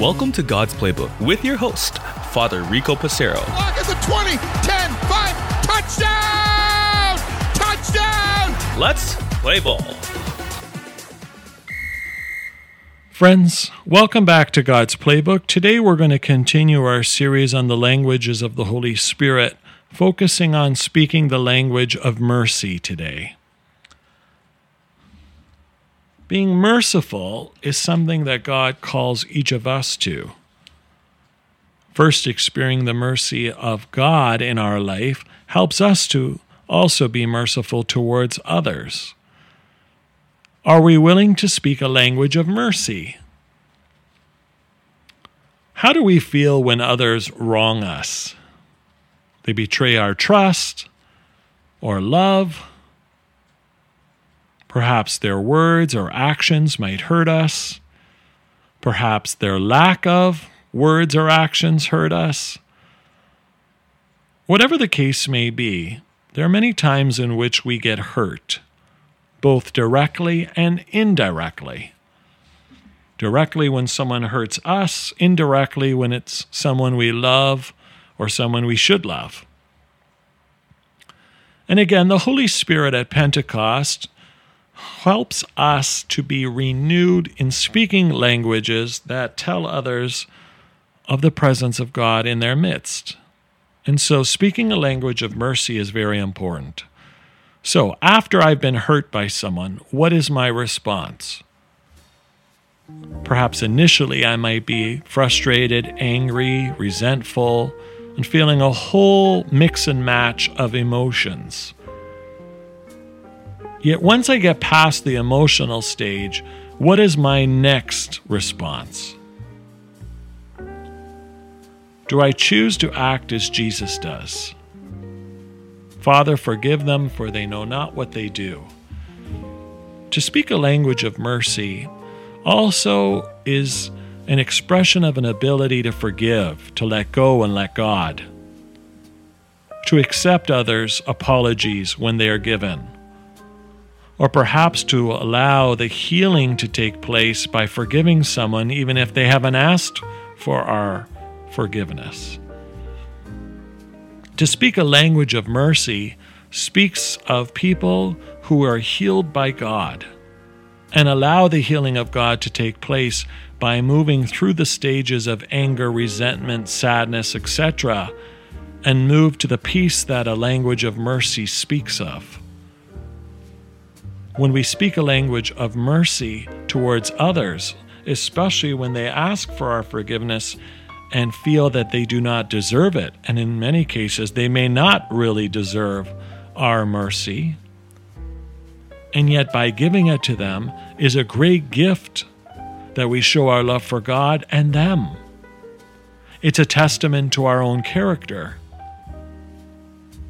Welcome to God's Playbook with your host, Father Rico Passero. Lock at the 20, 10, 5, touchdown! Touchdown! Let's play ball. Friends, welcome back to God's Playbook. Today we're going to continue our series on the languages of the Holy Spirit, focusing on speaking the language of mercy today. Being merciful is something that God calls each of us to. First, experiencing the mercy of God in our life helps us to also be merciful towards others. Are we willing to speak a language of mercy? How do we feel when others wrong us? They betray our trust or love. Perhaps their words or actions might hurt us. Perhaps their lack of words or actions hurt us. Whatever the case may be, there are many times in which we get hurt both directly and indirectly. Directly when someone hurts us, indirectly when it's someone we love or someone we should love. And again, the Holy Spirit at Pentecost helps us to be renewed in speaking languages that tell others of the presence of God in their midst. And so, speaking a language of mercy is very important. So, after I've been hurt by someone, what is my response? Perhaps initially I might be frustrated, angry, resentful, and feeling a whole mix and match of emotions. Yet once I get past the emotional stage, what is my next response? Do I choose to act as Jesus does? Father, forgive them, for they know not what they do. To speak a language of mercy also is an expression of an ability to forgive, to let go and let God, to accept others' apologies when they are given, or perhaps to allow the healing to take place by forgiving someone even if they haven't asked for our forgiveness. To speak a language of mercy speaks of people who are healed by God and allow the healing of God to take place by moving through the stages of anger, resentment, sadness, etc., and move to the peace that a language of mercy speaks of. When we speak a language of mercy towards others, especially when they ask for our forgiveness, and feel that they do not deserve it. And in many cases, they may not really deserve our mercy. And yet, by giving it to them is a great gift that we show our love for God and them. It's a testament to our own character.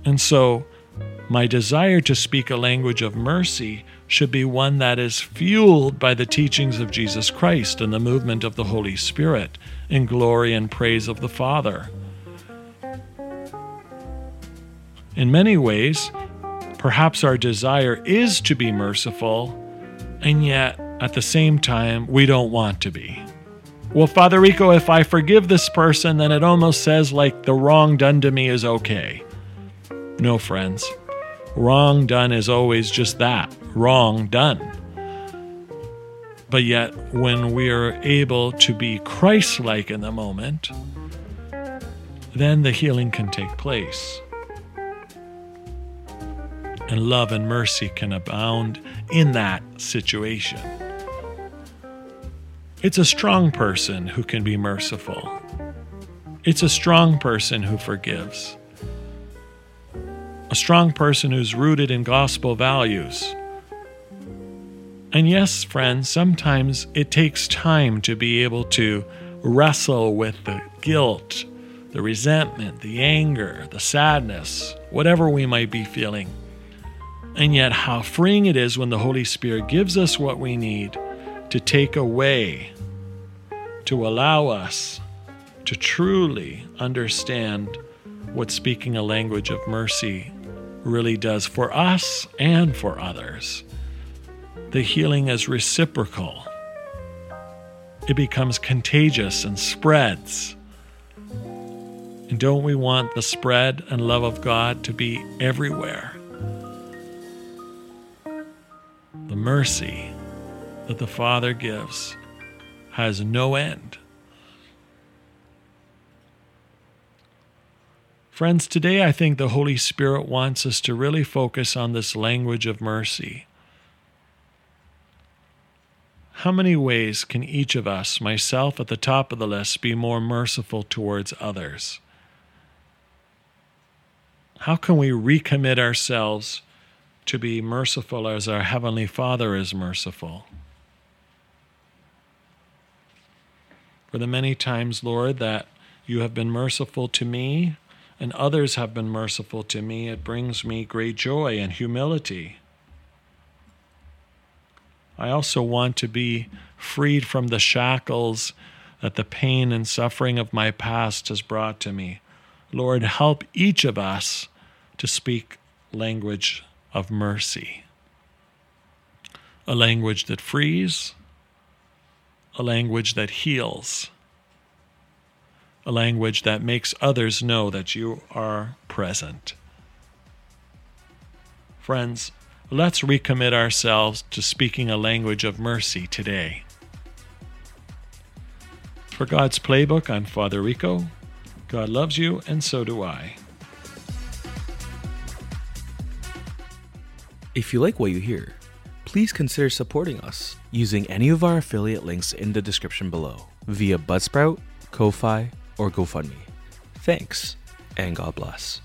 And so, my desire to speak a language of mercy should be one that is fueled by the teachings of Jesus Christ and the movement of the Holy Spirit in glory and praise of the Father. In many ways, perhaps our desire is to be merciful, and yet at the same time, we don't want to be. Well, Father Rico, if I forgive this person, then it almost says like the wrong done to me is okay. No, friends. Wrong done is always just that wrong done. But yet, when we are able to be Christ like in the moment, then the healing can take place. And love and mercy can abound in that situation. It's a strong person who can be merciful. It's a strong person who forgives. A strong person who's rooted in gospel values and yes, friends, sometimes it takes time to be able to wrestle with the guilt, the resentment, the anger, the sadness, whatever we might be feeling. And yet, how freeing it is when the Holy Spirit gives us what we need to take away, to allow us to truly understand what speaking a language of mercy really does for us and for others the healing is reciprocal. It becomes contagious and spreads. And don't we want the spread and love of God to be everywhere? The mercy that the Father gives has no end. Friends, today I think the Holy Spirit wants us to really focus on this language of mercy. How many ways can each of us, myself at the top of the list, be more merciful towards others? How can we recommit ourselves to be merciful as our Heavenly Father is merciful? For the many times, Lord, that you have been merciful to me and others have been merciful to me, it brings me great joy and humility. I also want to be freed from the shackles that the pain and suffering of my past has brought to me. Lord, help each of us to speak language of mercy. A language that frees, a language that heals, a language that makes others know that you are present. Friends, let's recommit ourselves to speaking a language of mercy today. For God's Playbook, I'm Father Rico. God loves you, and so do I. If you like what you hear, please consider supporting us using any of our affiliate links in the description below via Buzzsprout, Ko-Fi, or GoFundMe. Thanks, and God bless.